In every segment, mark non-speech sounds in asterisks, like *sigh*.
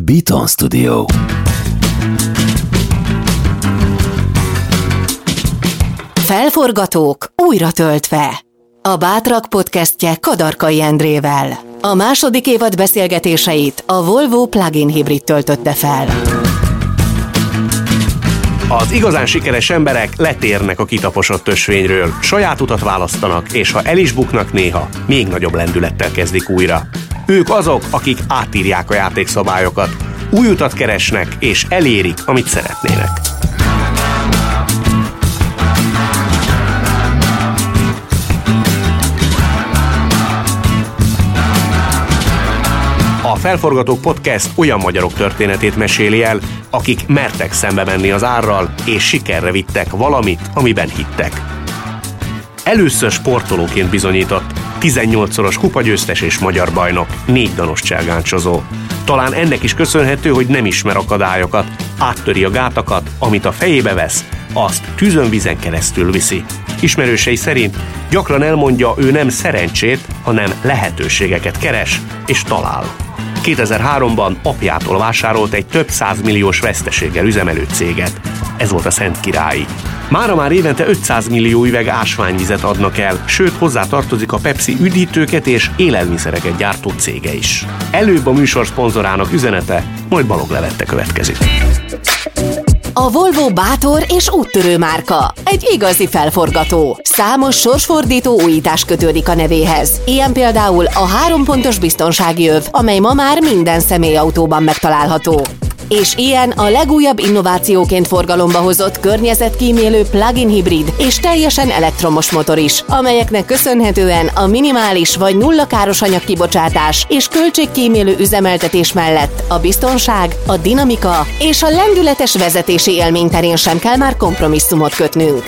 Beaton Studio. Felforgatók újra töltve. A Bátrak podcastje Kadarkai Endrével. A második évad beszélgetéseit a Volvo plug-in hibrid töltötte fel. Az igazán sikeres emberek letérnek a kitaposott ösvényről, saját utat választanak, és ha el is buknak néha, még nagyobb lendülettel kezdik újra. Ők azok, akik átírják a játékszabályokat, új utat keresnek, és elérik, amit szeretnének. A Felforgatók Podcast olyan magyarok történetét meséli el, akik mertek szembe menni az árral, és sikerre vittek valamit, amiben hittek. Először sportolóként bizonyított, 18-szoros kupagyőztes és magyar bajnok, négy danos cselgáncsozó. Talán ennek is köszönhető, hogy nem ismer akadályokat, áttöri a gátakat, amit a fejébe vesz, azt tűzön-vizen keresztül viszi. Ismerősei szerint gyakran elmondja, ő nem szerencsét, hanem lehetőségeket keres és talál. 2003-ban apjától vásárolt egy több százmilliós veszteséggel üzemelő céget. Ez volt a Szent Királyi. Mára már évente 500 millió üveg ásványvizet adnak el, sőt hozzá tartozik a Pepsi üdítőket és élelmiszereket gyártó cége is. Előbb a műsor szponzorának üzenete, majd Balog Levette következik. A Volvo bátor és úttörő márka. Egy igazi felforgató. Számos sorsfordító újítás kötődik a nevéhez. Ilyen például a három pontos biztonsági öv, amely ma már minden személyautóban megtalálható és ilyen a legújabb innovációként forgalomba hozott környezetkímélő plug-in hibrid és teljesen elektromos motor is, amelyeknek köszönhetően a minimális vagy nulla káros anyagkibocsátás és költségkímélő üzemeltetés mellett a biztonság, a dinamika és a lendületes vezetési élmény terén sem kell már kompromisszumot kötnünk.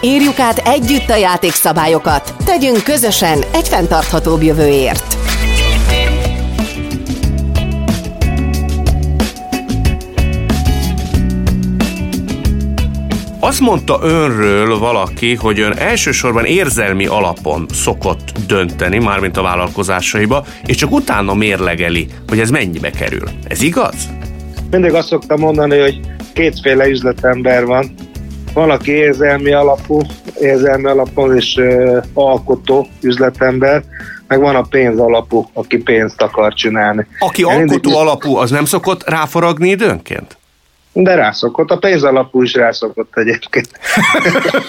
Írjuk át együtt a játékszabályokat, tegyünk közösen egy fenntarthatóbb jövőért. Azt mondta önről valaki, hogy ön elsősorban érzelmi alapon szokott dönteni, mármint a vállalkozásaiba, és csak utána mérlegeli, hogy ez mennyibe kerül. Ez igaz? Mindig azt szoktam mondani, hogy kétféle üzletember van. Van, aki érzelmi alapú, érzelmi alapon és uh, alkotó üzletember, meg van a pénz alapú, aki pénzt akar csinálni. Aki Én alkotó mindig... alapú, az nem szokott ráforagni időnként? De rászokott, a pénz alapú is rászokott egyébként.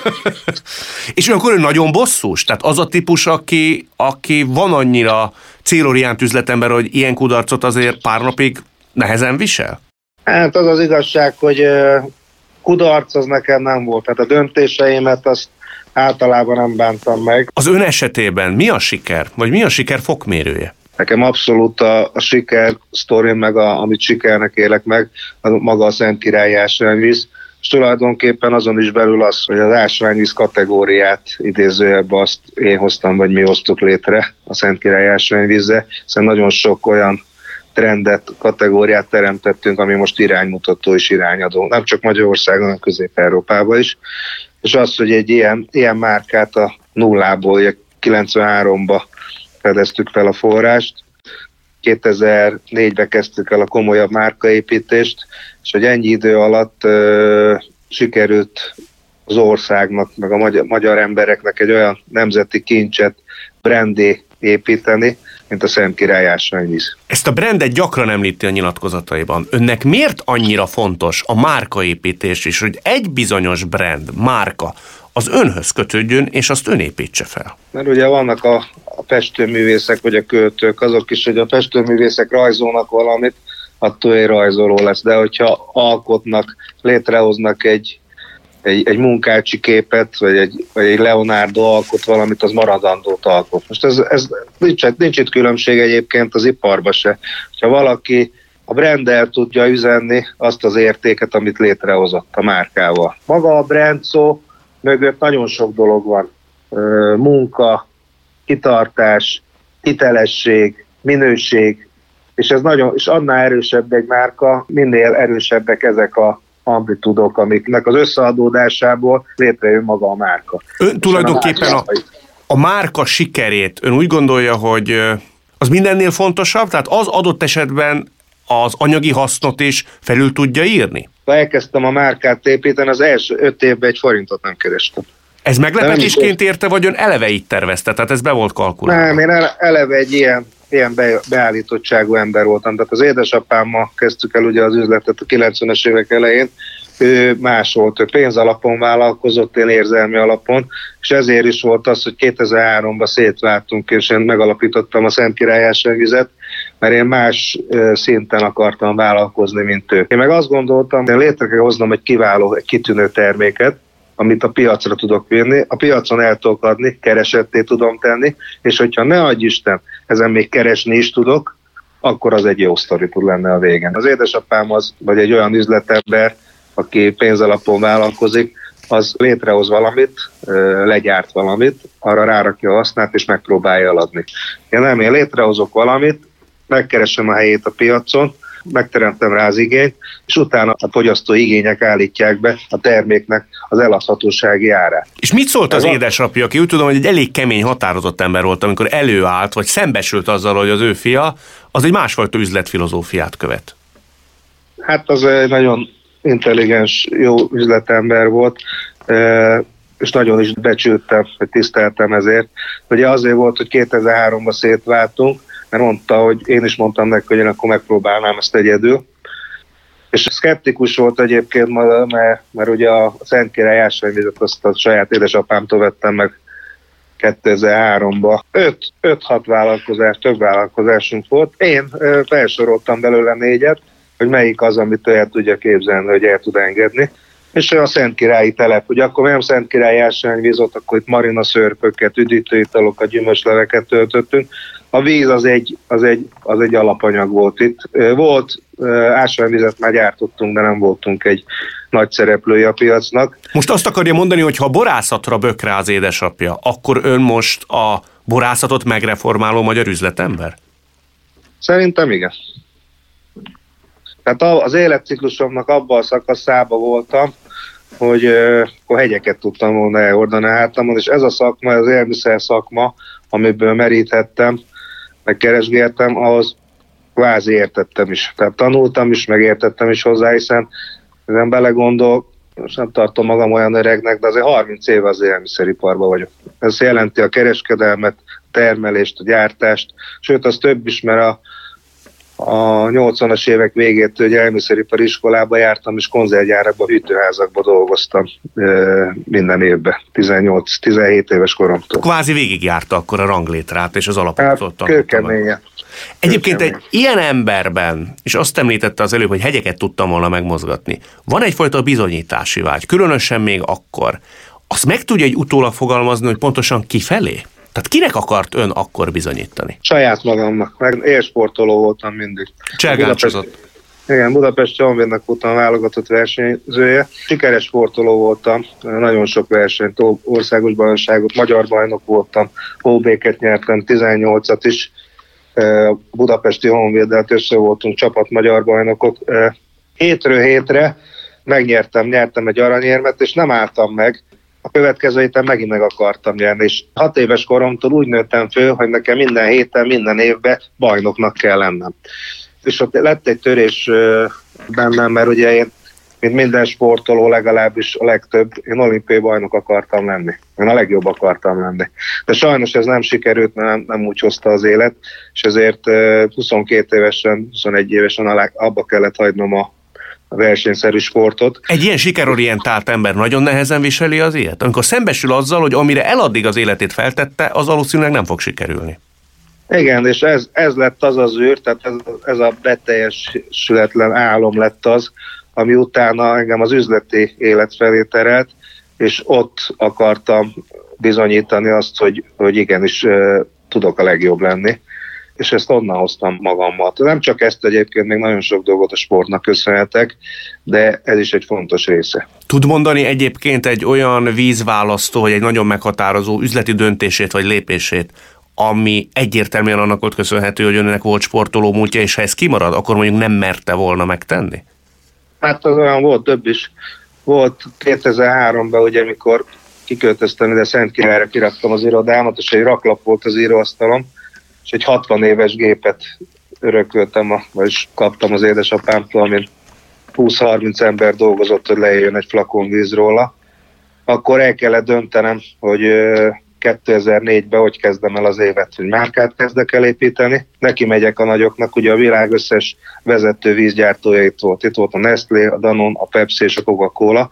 *laughs* és olyankor ő nagyon bosszús? Tehát az a típus, aki, aki van annyira céloriánt üzletember, hogy ilyen kudarcot azért pár napig nehezen visel? Hát az az igazság, hogy kudarc az nekem nem volt. Tehát a döntéseimet azt általában nem bántam meg. Az ön esetében mi a siker? Vagy mi a siker fokmérője? Nekem abszolút a, a siker sztorim, meg a, amit sikernek élek meg, a, maga a Szent Király ásványvíz, és tulajdonképpen azon is belül az, hogy az ásványvíz kategóriát idézőjebb azt én hoztam, vagy mi hoztuk létre a Szent Király ásványvízze, hiszen nagyon sok olyan trendet, kategóriát teremtettünk, ami most iránymutató és irányadó, nem csak Magyarországon, hanem Közép-Európában is. És az, hogy egy ilyen, ilyen márkát a nullából, 93-ba fedeztük fel a forrást. 2004-ben kezdtük el a komolyabb márkaépítést, és hogy ennyi idő alatt ö, sikerült az országnak, meg a magyar, magyar embereknek egy olyan nemzeti kincset, brandé építeni, mint a Szent Király ásványvíz. Ezt a brandet gyakran említi a nyilatkozataiban. Önnek miért annyira fontos a márkaépítés is, hogy egy bizonyos brand, márka az önhöz kötődjön, és azt ön építse fel? Mert ugye vannak a, a festőművészek, vagy a költők, azok is, hogy a festőművészek rajzolnak valamit, attól egy rajzoló lesz. De hogyha alkotnak, létrehoznak egy egy, egy munkácsi képet, vagy egy, vagy egy Leonardo alkot valamit, az maradandót alkot. Most ez, ez nincs, nincs itt különbség egyébként az iparba se. Ha valaki a brand tudja üzenni azt az értéket, amit létrehozott a márkával. Maga a brand szó mögött nagyon sok dolog van. Munka, kitartás, hitelesség, minőség, és ez nagyon, és annál erősebb egy márka, minél erősebbek ezek a amplitudok, amiknek az összeadódásából létrejön maga a márka. Ön tulajdonképpen a, a márka sikerét ön úgy gondolja, hogy az mindennél fontosabb? Tehát az adott esetben az anyagi hasznot is felül tudja írni? Ha elkezdtem a márkát építeni, az első öt évben egy forintot nem kerestem. Ez meglepetésként érte, vagy ön eleve így tervezte? Tehát ez be volt kalkulálva? Nem, én eleve egy ilyen, ilyen be, beállítottságú ember voltam. Tehát az édesapámmal kezdtük el ugye az üzletet a 90-es évek elején, ő más volt, ő pénzalapon vállalkozott, én érzelmi alapon, és ezért is volt az, hogy 2003-ban szétváltunk, és én megalapítottam a Szent Király vizet, mert én más szinten akartam vállalkozni, mint ő. Én meg azt gondoltam, hogy létre kell hoznom egy kiváló, egy kitűnő terméket, amit a piacra tudok vinni, a piacon el tudok adni, keresetté tudom tenni, és hogyha ne adj Isten, ezen még keresni is tudok, akkor az egy jó sztori tud lenne a végén. Az édesapám az, vagy egy olyan üzletember, aki pénzalapon vállalkozik, az létrehoz valamit, legyárt valamit, arra rárakja a hasznát, és megpróbálja eladni. Én nem, én létrehozok valamit, megkeresem a helyét a piacon, megteremtem rá az igényt, és utána a fogyasztó igények állítják be a terméknek az eladhatósági árát. És mit szólt az édesapja, aki úgy tudom, hogy egy elég kemény, határozott ember volt, amikor előállt, vagy szembesült azzal, hogy az ő fia az egy másfajta üzletfilozófiát követ? Hát az egy nagyon intelligens, jó üzletember volt, és nagyon is becsültem, hogy tiszteltem ezért. Ugye azért volt, hogy 2003-ban szétváltunk, mert mondta, hogy én is mondtam neki, hogy én akkor megpróbálnám ezt egyedül. És szkeptikus volt egyébként, mert, mert ugye a Szent Király ásványvizet azt a saját édesapámtól vettem meg 2003-ban. 5-6 vállalkozás, több vállalkozásunk volt. Én felsoroltam belőle négyet, hogy melyik az, amit el tudja képzelni, hogy el tud engedni. És a Szent Királyi telep, ugye akkor nem Szent Királyi ásványvízot, akkor itt marina szörpöket, üdítőitalokat, gyümölcsleveket töltöttünk. A víz az egy, az, egy, az egy alapanyag volt itt. Volt ásványvizet már gyártottunk, de nem voltunk egy nagy szereplője a piacnak. Most azt akarja mondani, hogy ha borászatra bök rá az édesapja, akkor ön most a borászatot megreformáló magyar üzletember? Szerintem igen. Tehát az életciklusomnak abban a szakaszába voltam, hogy akkor hegyeket tudtam volna elhordani a hátamon, és ez a szakma, az élmiszer szakma, amiből meríthettem, meg keresgéltem, ahhoz kvázi értettem is. Tehát tanultam is, meg értettem is hozzá, hiszen ezen belegondol, most nem tartom magam olyan öregnek, de azért 30 év az élmiszeriparban vagyok. Ez jelenti a kereskedelmet, a termelést, a gyártást, sőt az több is, mert a, a 80-as évek végét ugye elmiszeripari iskolába jártam, és konzervgyárakban, hűtőházakban dolgoztam minden évben, 18-17 éves koromtól. Kvázi végigjárta akkor a ranglétrát és az alapokat. Hát. Egyébként egy ilyen emberben, és azt említette az előbb, hogy hegyeket tudtam volna megmozgatni, van egyfajta bizonyítási vágy, különösen még akkor. Azt meg tudja egy utólag fogalmazni, hogy pontosan kifelé? Tehát kinek akart ön akkor bizonyítani? Saját magamnak, meg élsportoló voltam mindig. Cselgácsozott. Igen, Budapest Honvédnak voltam válogatott versenyzője. Sikeres sportoló voltam, nagyon sok versenyt, országos bajnokságot, magyar bajnok voltam, OB-ket nyertem, 18-at is. Budapesti Honvéddel össze voltunk csapat magyar bajnokok. Hétről hétre megnyertem, nyertem egy aranyérmet, és nem álltam meg, a következő héten megint meg akartam nyerni, és hat éves koromtól úgy nőttem föl, hogy nekem minden héten, minden évben bajnoknak kell lennem. És ott lett egy törés bennem, mert ugye én, mint minden sportoló legalábbis a legtöbb, én olimpiai bajnok akartam lenni. Én a legjobb akartam lenni. De sajnos ez nem sikerült, nem, nem úgy hozta az élet, és ezért 22 évesen, 21 évesen abba kellett hagynom a a versenyszerű sportot. Egy ilyen sikerorientált ember nagyon nehezen viseli az ilyet? Amikor szembesül azzal, hogy amire eladdig az életét feltette, az valószínűleg nem fog sikerülni. Igen, és ez, ez lett az az űr, tehát ez, ez a beteljesületlen álom lett az, ami utána engem az üzleti élet felé terelt, és ott akartam bizonyítani azt, hogy, hogy igenis tudok a legjobb lenni és ezt onnan hoztam magammal. Nem csak ezt egyébként, még nagyon sok dolgot a sportnak köszönhetek, de ez is egy fontos része. Tud mondani egyébként egy olyan vízválasztó, hogy egy nagyon meghatározó üzleti döntését vagy lépését, ami egyértelműen annak ott köszönhető, hogy önnek volt sportoló múltja, és ha ez kimarad, akkor mondjuk nem merte volna megtenni? Hát az olyan volt több is. Volt 2003-ban, ugye, amikor kiköltöztem ide Szent Királyra, kiraktam az irodámat, és egy raklap volt az íróasztalom, és egy 60 éves gépet örököltem, vagyis kaptam az édesapámtól, amin 20-30 ember dolgozott, hogy lejjön egy flakon víz róla. Akkor el kellett döntenem, hogy 2004-ben hogy kezdem el az évet, hogy márkát kezdek el építeni. Neki megyek a nagyoknak, ugye a világ összes vezető vízgyártója itt volt. Itt volt a Nestlé, a Danone, a Pepsi és a Coca-Cola.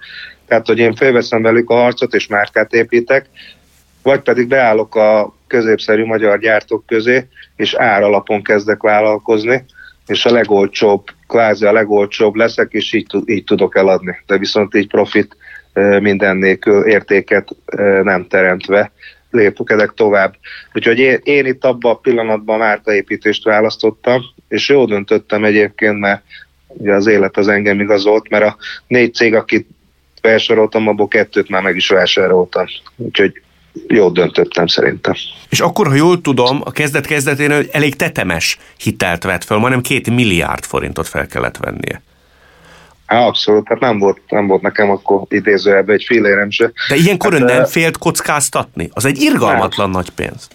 Tehát, hogy én felveszem velük a harcot és márkát építek, vagy pedig beállok a középszerű magyar gyártók közé, és áralapon kezdek vállalkozni, és a legolcsóbb, kvázi a legolcsóbb leszek, és így, így tudok eladni. De viszont így profit minden nélkül értéket nem teremtve lépkedek tovább. Úgyhogy én, én itt abban a pillanatban márkaépítést választottam, és jó döntöttem egyébként, mert ugye az élet az engem igazolt, mert a négy cég, akit felsoroltam, abból kettőt már meg is vásároltam. Úgyhogy jól döntöttem szerintem. És akkor, ha jól tudom, a kezdet-kezdetén elég tetemes hitelt vett fel, majdnem két milliárd forintot fel kellett vennie. Há, abszolút, hát nem volt, nem volt nekem akkor idézőjelben egy félérem se. De ilyenkor hát, ön nem félt kockáztatni? Az egy irgalmatlan nem. nagy pénz.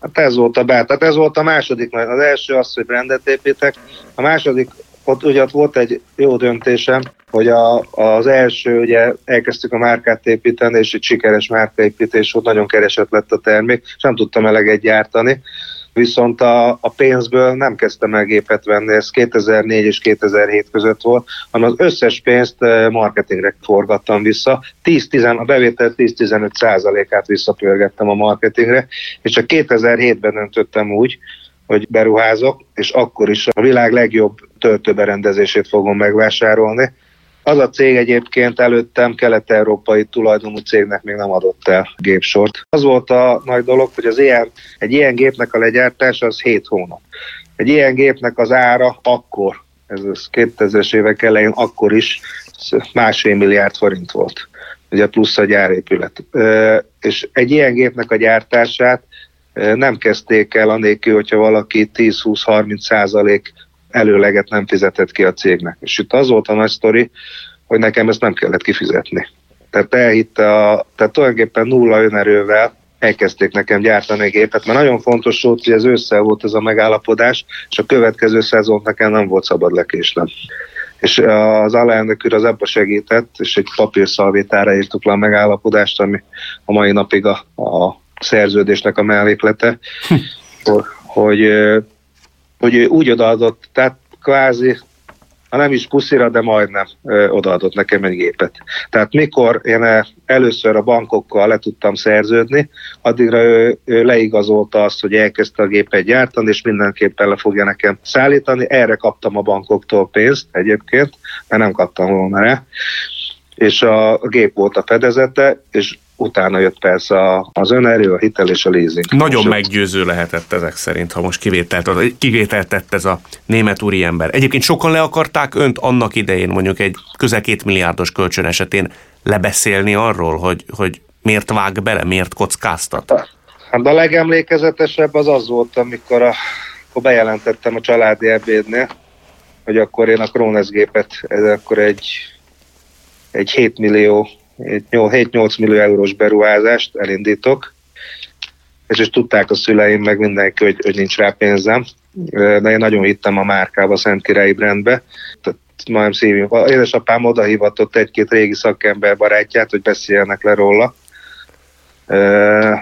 Hát ez volt a bát, tehát ez volt a második, az első az, hogy rendet építek, a második, ott ugye ott volt egy jó döntésem, hogy a, az első, ugye elkezdtük a márkát építeni, és egy sikeres márkaépítés volt, nagyon keresett lett a termék, és nem tudtam eleget gyártani, viszont a, a pénzből nem kezdtem el gépet venni, ez 2004 és 2007 között volt, hanem az összes pénzt marketingre forgattam vissza, 10-10, a bevétel 10-15 százalékát visszapörgettem a marketingre, és csak 2007-ben döntöttem úgy, hogy beruházok, és akkor is a világ legjobb töltőberendezését fogom megvásárolni, az a cég egyébként előttem kelet-európai tulajdonú cégnek még nem adott el gépsort. Az volt a nagy dolog, hogy az ilyen, egy ilyen gépnek a legyártása az 7 hónap. Egy ilyen gépnek az ára akkor, ez az 2000-es évek elején akkor is másfél milliárd forint volt. Ugye plusz a gyárépület. És egy ilyen gépnek a gyártását nem kezdték el anélkül, hogyha valaki 10-20-30 százalék előleget nem fizetett ki a cégnek. És itt az volt a nagy sztori, hogy nekem ezt nem kellett kifizetni. Tehát elhitte a, tehát tulajdonképpen nulla önerővel elkezdték nekem gyártani a gépet, mert nagyon fontos volt, hogy az ősszel volt ez a megállapodás, és a következő szezon nekem nem volt szabad lekéslem. És az alelnök úr az ebbe segített, és egy papírszalvétára írtuk le a megállapodást, ami a mai napig a, a szerződésnek a melléklete, hogy hogy ő úgy odaadott, tehát kvázi, ha nem is puszira, de majdnem odaadott nekem egy gépet. Tehát mikor én először a bankokkal le tudtam szerződni, addigra ő, ő leigazolta azt, hogy elkezdte a gépet gyártani, és mindenképpen le fogja nekem szállítani. Erre kaptam a bankoktól pénzt egyébként, mert nem kaptam volna rá és a gép volt a fedezete, és utána jött persze az önerő, a hitel és a leasing. Nagyon most meggyőző lehetett ezek szerint, ha most kivételt, kivételt tett ez a német úriember. Egyébként sokan le akarták önt annak idején, mondjuk egy közel két milliárdos kölcsön esetén lebeszélni arról, hogy, hogy miért vág bele, miért kockáztat? Hát a legemlékezetesebb az az volt, amikor, a, akkor bejelentettem a családi ebédnél, hogy akkor én a Krones gépet, ez akkor egy, egy 7 millió 7-8 millió eurós beruházást elindítok, és is tudták a szüleim, meg mindenki, hogy, hogy nincs rá pénzem, de én nagyon hittem a márkába, a Szent Királyi brandbe. Tehát majdnem szívünk. Édesapám odahívatott egy-két régi szakember barátját, hogy beszéljenek le róla,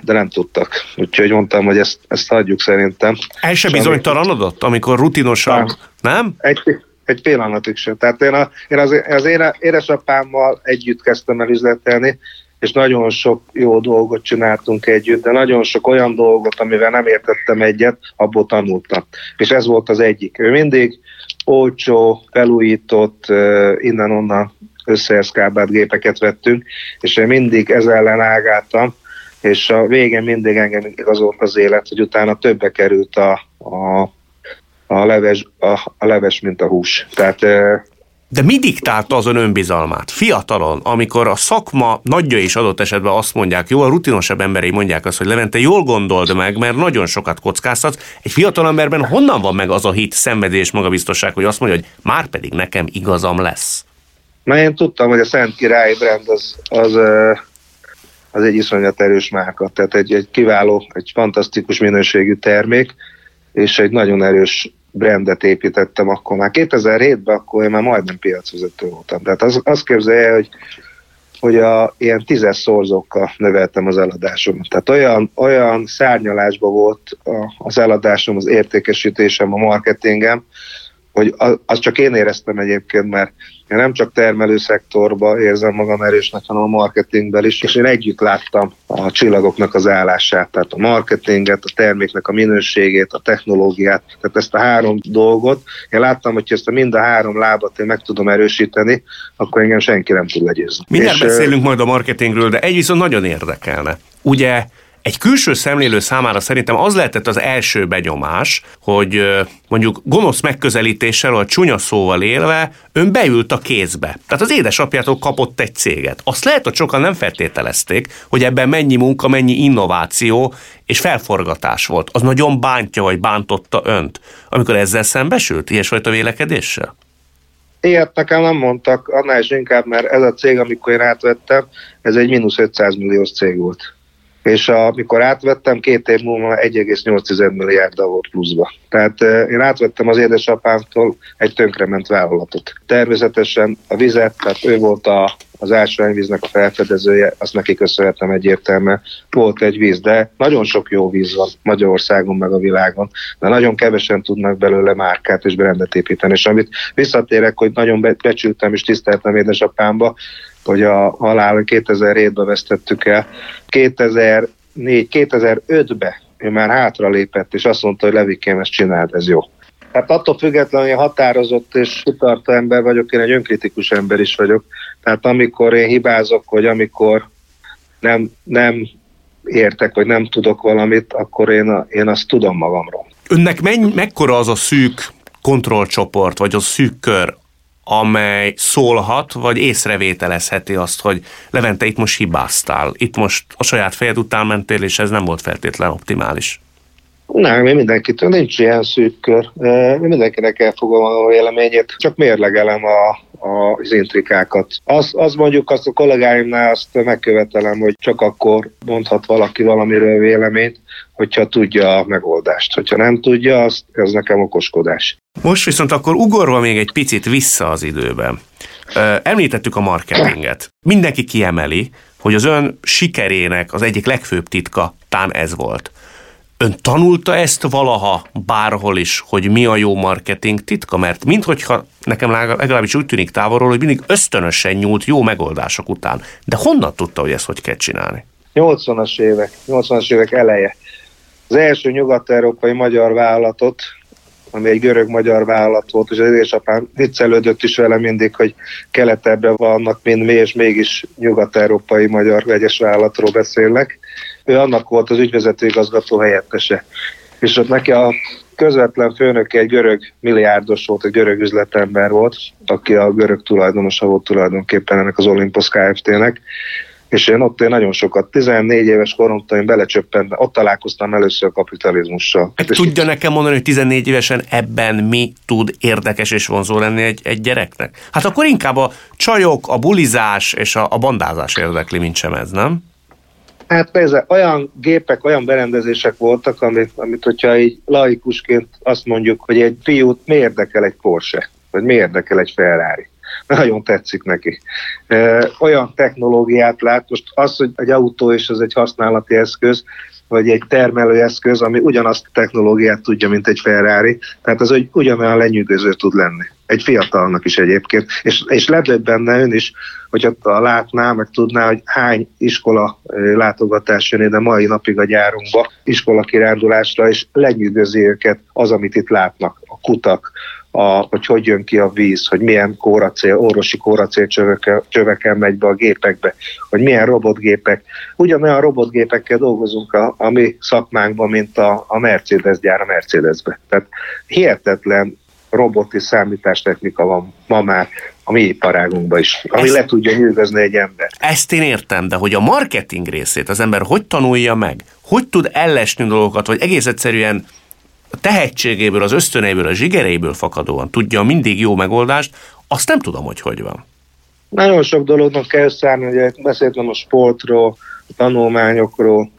de nem tudtak. Úgyhogy mondtam, hogy ezt, ezt hagyjuk szerintem. El se bizonytalanodott, amikor rutinosabb, nem? nem? Egy, egy pillanatig sem. Tehát én, a, én az, az édesapámmal együtt kezdtem el üzletelni, és nagyon sok jó dolgot csináltunk együtt, de nagyon sok olyan dolgot, amivel nem értettem egyet, abból tanultam. És ez volt az egyik. Ő mindig olcsó, felújított, innen-onnan összeeszkábált gépeket vettünk, és én mindig ez ellen ágáltam, és a végén mindig engem igazolt az élet, hogy utána többe került a, a, a, leves, a, a leves, mint a hús. Tehát de mi diktálta az ön önbizalmát? Fiatalon, amikor a szakma nagyja is adott esetben azt mondják, jó, a rutinosabb emberei mondják azt, hogy Levente, jól gondold meg, mert nagyon sokat kockáztatsz. Egy fiatal emberben honnan van meg az a hit, szenvedés, magabiztosság, hogy azt mondja, hogy már pedig nekem igazam lesz? Mert én tudtam, hogy a Szent Király brand az, az, az egy iszonyat erős márka, tehát egy, egy kiváló, egy fantasztikus minőségű termék, és egy nagyon erős brandet építettem akkor már. 2007-ben akkor én már majdnem piacvezető voltam. Tehát az, azt képzelje, hogy hogy a, ilyen tízes szorzókkal növeltem az eladásomat. Tehát olyan, olyan szárnyalásban volt a, az eladásom, az értékesítésem, a marketingem, hogy az csak én éreztem egyébként, mert nem csak termelőszektorban érzem magam erősnek, hanem a marketingben is, és én együtt láttam a csillagoknak az állását, tehát a marketinget, a terméknek a minőségét, a technológiát, tehát ezt a három dolgot. Én láttam, hogy ezt a mind a három lábat én meg tudom erősíteni, akkor engem senki nem tud legyőzni. Mindjárt és, beszélünk majd a marketingről, de egy viszont nagyon érdekelne. Ugye egy külső szemlélő számára szerintem az lehetett az első benyomás, hogy mondjuk gonosz megközelítéssel, vagy csúnya szóval élve, ön beült a kézbe. Tehát az édesapjától kapott egy céget. Azt lehet, hogy sokan nem feltételezték, hogy ebben mennyi munka, mennyi innováció és felforgatás volt. Az nagyon bántja, vagy bántotta önt, amikor ezzel szembesült, ilyesfajta vélekedéssel? Ilyet nekem nem mondtak, annál is inkább, mert ez a cég, amikor én átvettem, ez egy mínusz 500 milliós cég volt és amikor átvettem, két év múlva 1,8 milliárd volt pluszba. Tehát én átvettem az édesapámtól egy tönkrement vállalatot. Természetesen a vizet, tehát ő volt a, az ásványvíznek a felfedezője, azt neki köszönhetem egyértelműen. Volt egy víz, de nagyon sok jó víz van Magyarországon meg a világon, de nagyon kevesen tudnak belőle márkát és brendet építeni. És amit visszatérek, hogy nagyon becsültem és tiszteltem édesapámba, hogy a halál 2007-ben vesztettük el. 2004-2005-ben ő már hátra lépett, és azt mondta, hogy Levikém, ezt csináld, ez jó. Tehát attól függetlenül, hogy határozott és kitartó ember vagyok, én egy önkritikus ember is vagyok. Tehát amikor én hibázok, vagy amikor nem, nem értek, vagy nem tudok valamit, akkor én, én azt tudom magamról. Önnek menny, mekkora az a szűk kontrollcsoport, vagy az szűk kör, amely szólhat, vagy észrevételezheti azt, hogy Levente, itt most hibáztál, itt most a saját fejed után mentél, és ez nem volt feltétlen optimális. Nem, én mindenkitől nincs ilyen szűk kör. Mindenkinek elfogom a véleményét, csak mérlegelem a, a, az intrikákat. Az, az mondjuk azt a kollégáimnál azt megkövetelem, hogy csak akkor mondhat valaki valamiről véleményt, hogyha tudja a megoldást. Hogyha nem tudja, az, az nekem okoskodás. Most viszont akkor ugorva még egy picit vissza az időben. Említettük a marketinget. Mindenki kiemeli, hogy az ön sikerének az egyik legfőbb titka tán ez volt. Ön tanulta ezt valaha bárhol is, hogy mi a jó marketing titka? Mert minthogyha nekem legalábbis úgy tűnik távolról, hogy mindig ösztönösen nyúlt jó megoldások után. De honnan tudta, hogy ezt hogy kell csinálni? 80-as évek, 80-as évek eleje. Az első nyugat-európai magyar vállalatot, ami egy görög-magyar vállalat volt, és az édesapám viccelődött is vele mindig, hogy keletebbre vannak, mint mi, és mégis nyugat-európai magyar vegyes vállalatról beszélnek. Ő annak volt az ügyvezető igazgató helyettese. És ott neki a közvetlen főnöke egy görög milliárdos volt, egy görög üzletember volt, aki a görög tulajdonosa volt tulajdonképpen ennek az Olympus Kft-nek, és én ott én nagyon sokat, 14 éves koromtól én belecsöppentem, ott találkoztam először a kapitalizmussal. Hát tudja nekem mondani, hogy 14 évesen ebben mi tud érdekes és vonzó lenni egy, egy gyereknek? Hát akkor inkább a csajok, a bulizás és a, a bandázás érdekli, mint sem ez, nem? Hát persze, olyan gépek, olyan berendezések voltak, amit, amit hogyha így laikusként azt mondjuk, hogy egy fiút mi érdekel egy Porsche, vagy mi érdekel egy Ferrari? Nagyon tetszik neki. Olyan technológiát lát, most az, hogy egy autó és az egy használati eszköz, vagy egy termelőeszköz, ami ugyanazt a technológiát tudja, mint egy Ferrari. Tehát az hogy ugyanolyan lenyűgöző tud lenni. Egy fiatalnak is egyébként. És, és benne ön is, hogyha látná, meg tudná, hogy hány iskola látogatás jön ide mai napig a gyárunkba, iskola kirándulásra, és lenyűgözi őket az, amit itt látnak, a kutak, a, hogy hogy jön ki a víz, hogy milyen kóracél, orvosi kóracél csövekkel megy be a gépekbe, hogy milyen robotgépek. Ugyanolyan robotgépekkel dolgozunk a, a mi szakmánkban, mint a, a Mercedes gyár a Mercedesbe. Tehát hihetetlen roboti számítástechnika van ma már a mi iparágunkban is, ami ezt, le tudja nyűgözni egy ember. Ezt én értem, de hogy a marketing részét az ember hogy tanulja meg? Hogy tud ellesni dolgokat, vagy egész egyszerűen a tehetségéből, az ösztöneiből, a zsigereiből fakadóan tudja mindig jó megoldást, azt nem tudom, hogy hogy van. Nagyon sok dolognak kell szállni, ugye beszéltem a sportról, a tanulmányokról,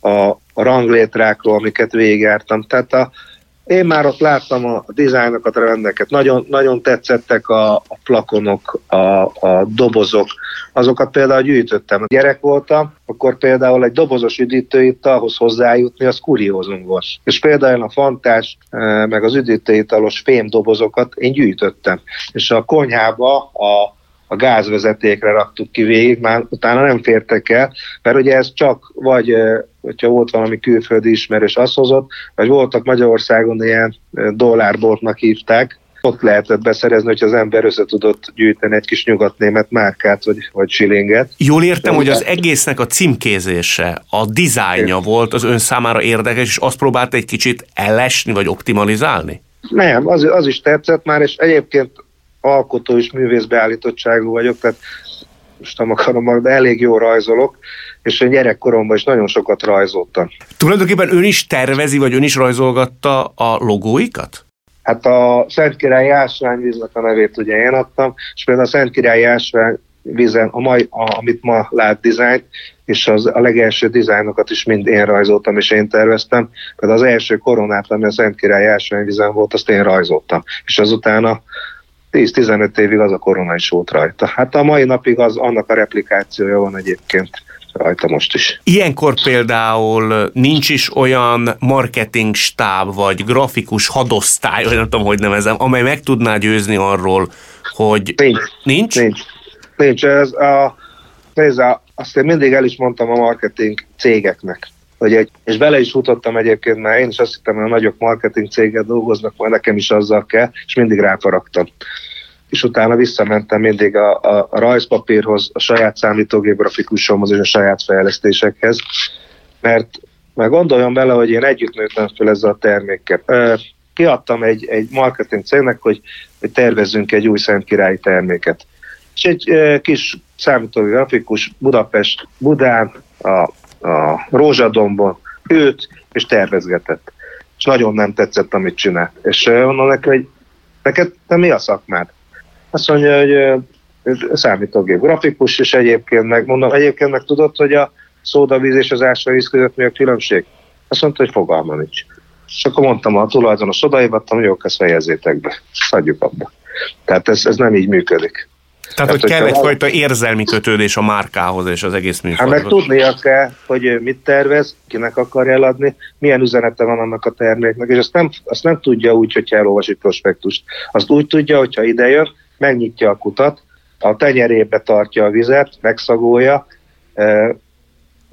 a, a ranglétrákról, amiket végigjártam. Tehát a, én már ott láttam a dizájnokat, a rendeket, nagyon, nagyon tetszettek a, a plakonok, a, a dobozok, azokat például gyűjtöttem. Gyerek voltam, akkor például egy dobozos üdítőit ahhoz hozzájutni, az kuriózum volt. És például a fantás, eh, meg az üdítőitalos fém dobozokat én gyűjtöttem. És a konyhába a a gázvezetékre raktuk ki végig, már utána nem fértek el, mert ugye ez csak vagy, hogyha volt valami külföldi ismerős, azt hozott, vagy voltak Magyarországon ilyen dollárboltnak hívták, ott lehetett beszerezni, hogy az ember össze tudott gyűjteni egy kis nyugatnémet márkát, vagy, vagy silinget. Jól értem, hogy az egésznek a címkézése, a dizájnja volt az ön számára érdekes, és azt próbált egy kicsit ellesni, vagy optimalizálni? Nem, az, az is tetszett már, és egyébként alkotó és művész beállítottságú vagyok, tehát most nem akarom, de elég jó rajzolok, és én gyerekkoromban is nagyon sokat rajzoltam. Tulajdonképpen ön is tervezi, vagy ön is rajzolgatta a logóikat? Hát a Szent Király ásványvíznek a nevét ugye én adtam, és például a Szent Király ásványvízen, a mai, a, amit ma lát dizájn, és az, a legelső dizájnokat is mind én rajzoltam, és én terveztem. Például az első koronát, ami a Szent Király ásványvízen volt, azt én rajzoltam. És azután a 10-15 évig az a korona is volt rajta. Hát a mai napig az annak a replikációja van egyébként rajta most is. Ilyenkor például nincs is olyan marketing stáb, vagy grafikus hadosztály, vagy nem tudom, hogy nevezem, amely meg tudná győzni arról, hogy nincs. Nincs? Nincs. nincs. Ez a, nézd, azt én mindig el is mondtam a marketing cégeknek, hogy egy, és bele is futottam egyébként, mert én is azt hittem, hogy a nagyok marketing céget dolgoznak, majd nekem is azzal kell, és mindig ráfaraktam és utána visszamentem mindig a, a, a rajzpapírhoz, a saját számítógép grafikusomhoz és a saját fejlesztésekhez, mert mert gondoljon bele, hogy én együtt nőttem fel ezzel a termékkel. Kiadtam egy, egy marketing cégnek, hogy, hogy tervezzünk egy új Királyi terméket. És egy e, kis számítógép grafikus Budapest, Budán, a, a Rózsadombon őt, és tervezgetett. És nagyon nem tetszett, amit csinált. És mondom neki, hogy neked te mi a szakmád? Azt mondja, hogy számítógép grafikus, és egyébként meg, mondom, egyébként meg tudod, hogy a szódavíz és az ásványvíz között mi a különbség? Azt mondta, hogy fogalma nincs. És akkor mondtam a tulajdonos odaívattam, hogy jó, ezt fejezzétek be, adjuk abba. Tehát ez, ez nem így működik. Tehát, hogy kell egyfajta érzelmi kötődés a márkához és az egész műsorhoz. Hát meg tudnia kell, hogy mit tervez, kinek akar eladni, milyen üzenete van annak a terméknek, és azt nem, azt nem tudja úgy, hogyha elolvasi prospektust. Azt úgy tudja, hogyha idejön, megnyitja a kutat, a tenyerébe tartja a vizet, megszagolja,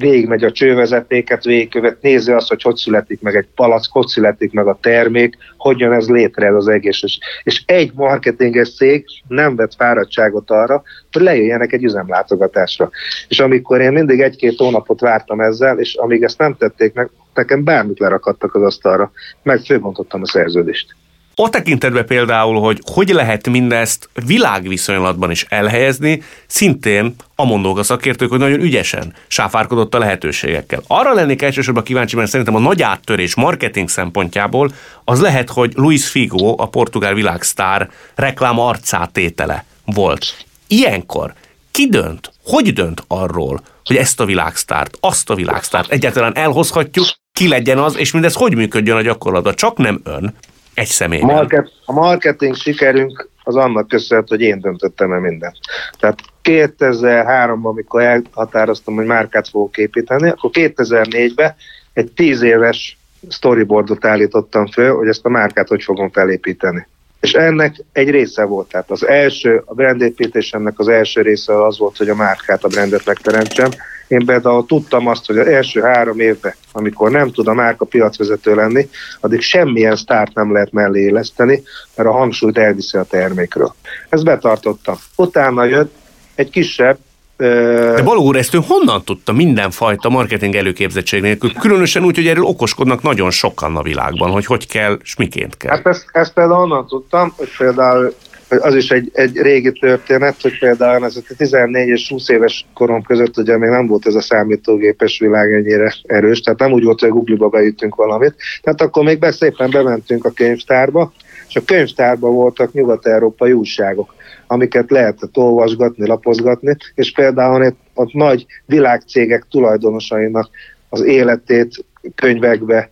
végigmegy a csővezetéket, végigkövet, nézi azt, hogy hogy születik meg egy palack, hogy születik meg a termék, hogyan ez létre ez az egész. És egy marketinges cég nem vett fáradtságot arra, hogy lejöjjenek egy üzemlátogatásra. És amikor én mindig egy-két hónapot vártam ezzel, és amíg ezt nem tették meg, nekem bármit lerakadtak az asztalra, meg fölbontottam a szerződést. A tekintetben például, hogy hogy lehet mindezt világviszonylatban is elhelyezni, szintén a mondók a szakértők, hogy nagyon ügyesen sáfárkodott a lehetőségekkel. Arra lennék elsősorban kíváncsi, mert szerintem a nagy áttörés marketing szempontjából az lehet, hogy Luis Figo, a portugál világsztár reklám arcátétele volt. Ilyenkor ki dönt, hogy dönt arról, hogy ezt a világsztárt, azt a világsztárt egyáltalán elhozhatjuk, ki legyen az, és mindez hogy működjön a gyakorlatban. Csak nem ön, egy személy. Market, a marketing sikerünk az annak köszönhető, hogy én döntöttem el mindent. Tehát 2003-ban, amikor elhatároztam, hogy márkát fogok építeni, akkor 2004-ben egy tíz éves storyboardot állítottam föl, hogy ezt a márkát hogy fogom felépíteni. És ennek egy része volt. Tehát az első, a brandépítésemnek az első része az volt, hogy a márkát, a brandet megteremtsem. Én például tudtam azt, hogy az első három évben, amikor nem tud a márka piacvezető lenni, addig semmilyen sztárt nem lehet mellé éleszteni, mert a hangsúlyt elviszi a termékről. Ezt betartottam. Utána jött egy kisebb, de Baló úr, ezt ő honnan tudta mindenfajta marketing előképzettség nélkül? Különösen úgy, hogy erről okoskodnak nagyon sokan a világban, hogy hogy kell, és miként kell. Hát ezt, ezt például onnan tudtam, hogy például az is egy, egy régi történet, hogy például ez a 14 és 20 éves korom között ugye még nem volt ez a számítógépes világ ennyire erős, tehát nem úgy volt, hogy a Google-ba beütünk valamit. Tehát akkor még be szépen bementünk a könyvtárba, és a könyvtárban voltak nyugat-európai újságok amiket lehetett olvasgatni, lapozgatni, és például ott nagy világcégek tulajdonosainak az életét könyvekbe,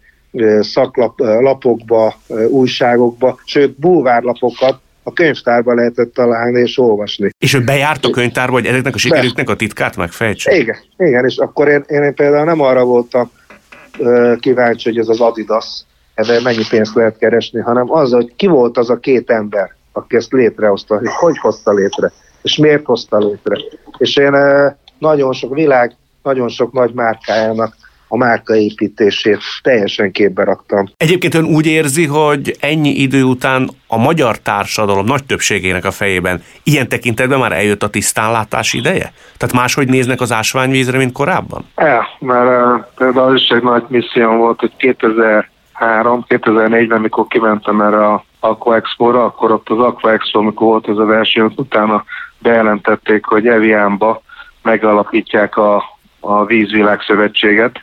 szaklapokba, újságokba, sőt bulvárlapokat a könyvtárba lehetett találni és olvasni. És ő bejárt a könyvtárba, hogy ezeknek a sikerüknek a titkát megfejtse? Igen, igen, és akkor én, én például nem arra voltam kíváncsi, hogy ez az Adidas, ebben mennyi pénzt lehet keresni, hanem az, hogy ki volt az a két ember, aki ezt létrehozta, hogy hogy hozta létre, és miért hozta létre. És én nagyon sok világ, nagyon sok nagy márkájának a márkaépítését teljesen képbe raktam. Egyébként ön úgy érzi, hogy ennyi idő után a magyar társadalom nagy többségének a fejében ilyen tekintetben már eljött a tisztánlátás ideje? Tehát máshogy néznek az ásványvízre, mint korábban? Ja, mert uh, például is egy nagy misszióm volt, hogy 2003, 2004-ben, mikor kimentem erre a Aqua Expo-ra, akkor ott az Aqua Expo, amikor volt ez a verseny, utána bejelentették, hogy Eviánba megalapítják a, a Vízvilágszövetséget,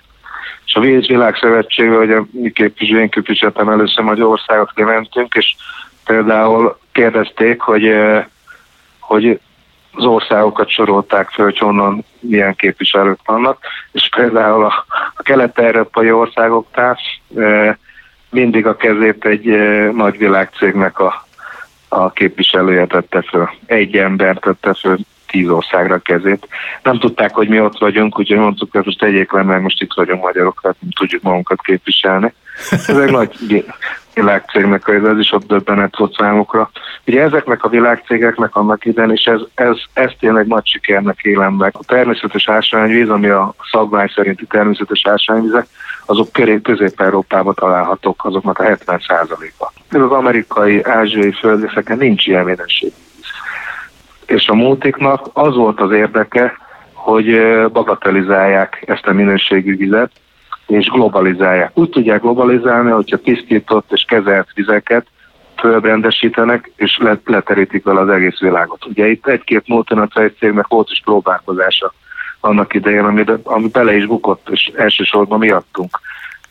és a Vízvilágszövetségbe, hogy a mi képviselő, én képviseltem először Magyarországot kimentünk, és például kérdezték, hogy, hogy az országokat sorolták föl, hogy honnan milyen képviselők vannak, és például a, a kelet-európai országoknál mindig a kezét egy e, nagy világcégnek a, a képviselője tette föl. Egy ember tette föl tíz országra kezét. Nem tudták, hogy mi ott vagyunk, úgyhogy mondtuk, hogy most tegyék le, mert most itt vagyunk magyarok, tehát nem tudjuk magunkat képviselni. *laughs* Ez egy nagy világcégnek, ez is ott döbbenet volt számukra. Ugye ezeknek a világcégeknek annak idején, és ez, ez, ez tényleg nagy sikernek élem meg. A természetes ásványvíz, ami a szabvány szerinti természetes ásványvizek, azok Közép-Európában találhatók, azoknak a 70%-a. Ez az amerikai, ázsiai földrészeken nincs ilyen minőség. És a multiknak az volt az érdeke, hogy bagatelizálják ezt a minőségű vizet, és globalizálják. Úgy tudják globalizálni, hogyha tisztított és kezelt vizeket fölbrendesítenek, és leterítik vele az egész világot. Ugye itt egy-két multinacionális cégnek volt is próbálkozása annak idején, ami, ami bele is bukott, és elsősorban miattunk.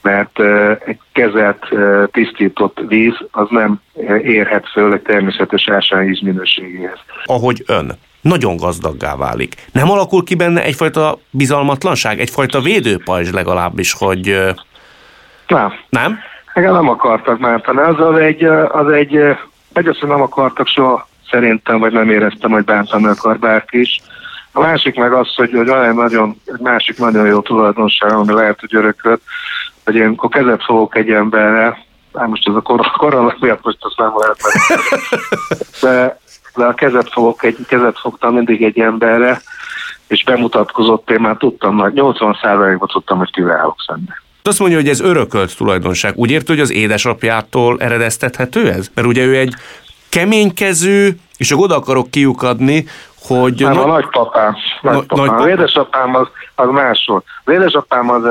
Mert egy kezelt, tisztított víz az nem érhet föl egy természetes ásványvíz minőségéhez. Ahogy ön nagyon gazdaggá válik. Nem alakul ki benne egyfajta bizalmatlanság, egyfajta védőpajzs legalábbis, hogy... Nem. Nem? Igen, nem akartak bántani. Az, az egy, az egy, egyrészt nem akartak soha szerintem, vagy nem éreztem, hogy bántani akar bárki is. A másik meg az, hogy, hogy olyan nagyon, egy másik nagyon jó tulajdonság, ami lehet, hogy örökölt, hogy én akkor kezet fogok egy emberre, hát most ez a kor- korona miatt most azt nem lehet de de a kezet fogok, egy kezet fogtam mindig egy emberre, és bemutatkozott, én már tudtam, hogy 80%-ban tudtam, hogy kivel állok szembe. Azt mondja, hogy ez örökölt tulajdonság. Úgy értő, hogy az édesapjától eredeztethető ez? Mert ugye ő egy keménykező, és akkor oda akarok kiukadni, hogy... Nem, a nagypapám. nagypapám. Nagy... Az édesapám az, az más volt. Az édesapám az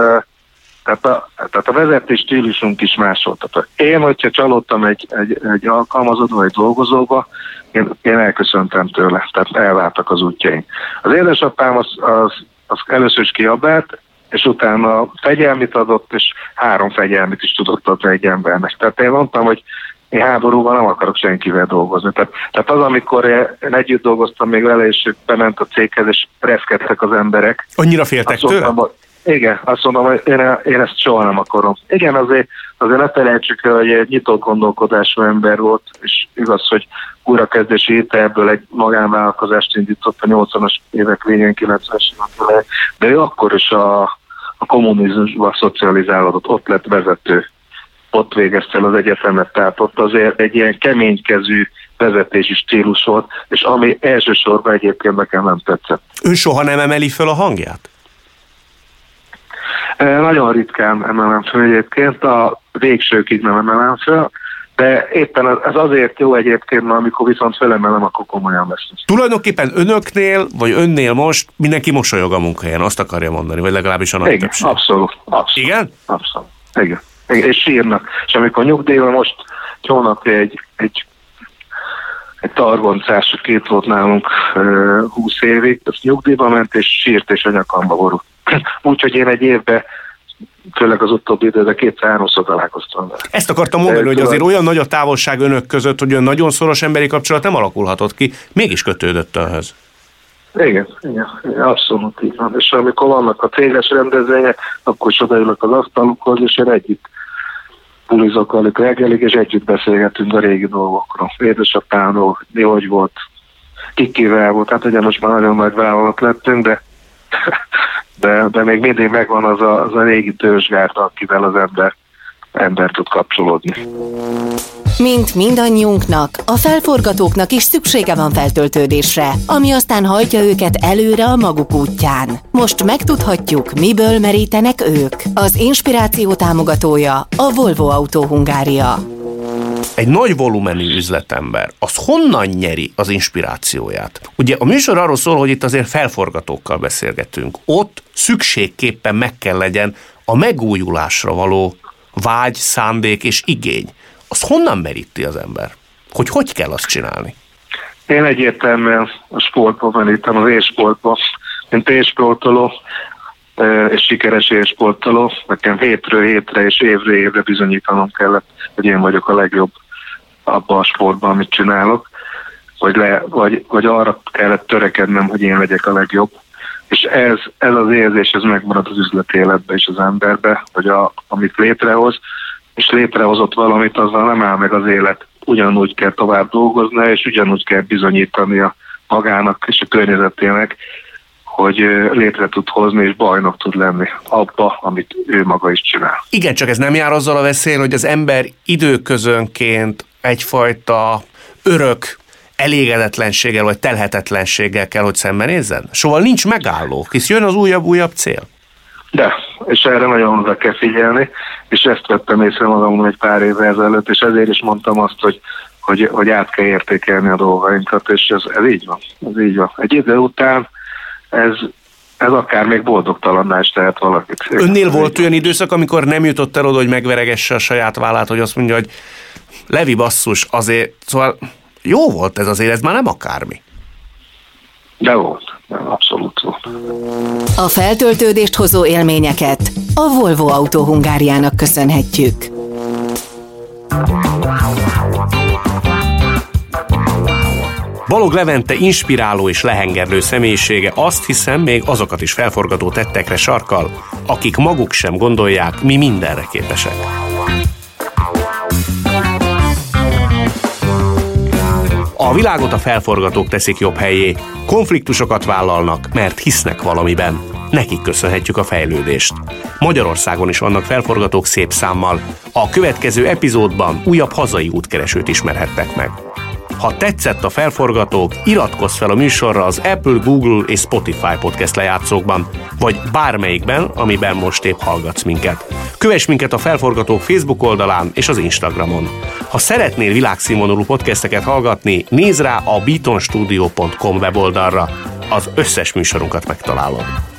tehát a, tehát a vezetés stílusunk is más volt. Tehát én, hogyha csalódtam egy, egy, egy alkalmazóba, egy dolgozóba, én, én elköszöntem tőle, tehát elváltak az útjaink. Az édesapám az, az, az először is kiabált, és utána fegyelmit adott, és három fegyelmit is tudott adni egy embernek. Tehát én mondtam, hogy én háborúban nem akarok senkivel dolgozni. Tehát, tehát az, amikor én együtt dolgoztam még vele, és bement a céghez, és reszkedtek az emberek. Annyira féltek tőle? Mondtam, igen, azt mondom, hogy én, én ezt soha nem akarom. Igen, azért, azért ne felejtsük el, hogy egy nyitott gondolkodású ember volt, és igaz, hogy újrakezdési hitelből egy magánvállalkozást indított a 80-as évek végén, 90-es évek de ő akkor is a, a a kommunizmusban szocializálódott, ott lett vezető, ott végezte el az egyetemet, tehát ott azért egy ilyen keménykezű vezetési stílus volt, és ami elsősorban egyébként nekem nem tetszett. Ön soha nem emeli föl a hangját? Nagyon ritkán emelem föl egyébként, a végsőkig nem emelem föl, de éppen ez azért jó egyébként, mert amikor viszont felemelem, akkor komolyan veszem. Tulajdonképpen önöknél, vagy önnél most mindenki mosolyog a munkahelyen, azt akarja mondani, vagy legalábbis a nagy Igen, többség. abszolút, abszolút. Igen? Abszolút. Igen. Igen. És sírnak. És amikor nyugdíjban most hónapja egy, egy egy targoncás, két volt nálunk 20 évig, az nyugdíjba ment, és sírt, és a nyakamba borult. *laughs* Úgyhogy én egy évben főleg az utóbbi időben kétszer-háromszor találkoztam vele. Ezt akartam mondani, hogy azért olyan nagy a távolság önök között, hogy olyan nagyon szoros emberi kapcsolat nem alakulhatott ki, mégis kötődött ehhez. Igen, igen, igen, abszolút így van. És amikor vannak a céges rendezvények, akkor is odaülök az asztalukhoz, és én együtt bulizok velük reggelig, és együtt beszélgetünk a régi dolgokról. Édesapámról, mi hogy volt, kikivel volt, hát ugye most már nagyon nagy vállalat lettünk, de de, de még mindig megvan az a, az a régi törzsgárda, akivel az ember, ember tud kapcsolódni. Mint mindannyiunknak, a felforgatóknak is szüksége van feltöltődésre, ami aztán hajtja őket előre a maguk útján. Most megtudhatjuk, miből merítenek ők. Az inspiráció támogatója a Volvo Autó Hungária egy nagy volumenű üzletember, az honnan nyeri az inspirációját? Ugye a műsor arról szól, hogy itt azért felforgatókkal beszélgetünk. Ott szükségképpen meg kell legyen a megújulásra való vágy, szándék és igény. Az honnan meríti az ember? Hogy hogy kell azt csinálni? Én egyértelműen a sportban merítem, az élsportban. Mint élsportoló, és sikeres élsportoló. Nekem hétről hétre és évről évre bizonyítanom kellett, hogy én vagyok a legjobb abban a sportban, amit csinálok, vagy, le, vagy, vagy arra kellett törekednem, hogy én legyek a legjobb. És ez, ez az érzés, ez megmarad az üzleti életbe és az emberbe, hogy a, amit létrehoz, és létrehozott valamit, azzal nem áll meg az élet. Ugyanúgy kell tovább dolgozni, és ugyanúgy kell bizonyítani a magának és a környezetének, hogy létre tud hozni és bajnok tud lenni abba, amit ő maga is csinál. Igen, csak ez nem jár azzal a veszélyen, hogy az ember időközönként egyfajta örök elégedetlenséggel vagy telhetetlenséggel kell, hogy szembenézzen? Szóval nincs megálló, hisz jön az újabb-újabb cél. De, és erre nagyon oda kell figyelni, és ezt vettem észre magamon egy pár évvel ezelőtt, és ezért is mondtam azt, hogy, hogy, hogy át kell értékelni a dolgainkat, és ez, ez így van, ez így van. Egy idő után ez, ez akár még boldogtalanná is tehet valakit. Önnél volt olyan időszak, amikor nem jutott el oda, hogy megveregesse a saját vállát, hogy azt mondja, hogy Levi basszus, azért, szóval jó volt ez azért, ez már nem akármi. De volt, abszolút volt. A feltöltődést hozó élményeket a Volvo Autó Hungáriának köszönhetjük. Balog Levente inspiráló és lehengerlő személyisége azt hiszem még azokat is felforgató tettekre sarkal, akik maguk sem gondolják, mi mindenre képesek. A világot a felforgatók teszik jobb helyé, konfliktusokat vállalnak, mert hisznek valamiben. Nekik köszönhetjük a fejlődést. Magyarországon is vannak felforgatók szép számmal. A következő epizódban újabb hazai útkeresőt ismerhettek meg. Ha tetszett a felforgatók, iratkozz fel a műsorra az Apple, Google és Spotify podcast lejátszókban, vagy bármelyikben, amiben most épp hallgatsz minket. Kövess minket a Felforgatók Facebook oldalán és az Instagramon. Ha szeretnél világszínvonalú podcasteket hallgatni, nézz rá a beatonstudio.com weboldalra. Az összes műsorunkat megtalálod.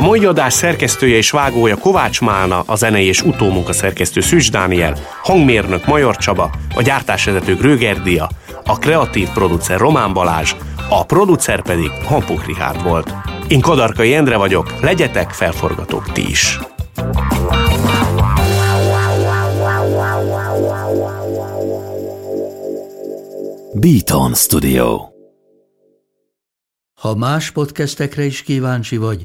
A mai adás szerkesztője és vágója Kovács Málna, a zenei és utómunka szerkesztő Szűcs Dániel, hangmérnök Major Csaba, a gyártásvezető Gröger Dia, a kreatív producer Román Balázs, a producer pedig Hampuk Richard volt. Én Kadarkai Endre vagyok, legyetek felforgatók ti is. Beaton Studio Ha más podcastekre is kíváncsi vagy,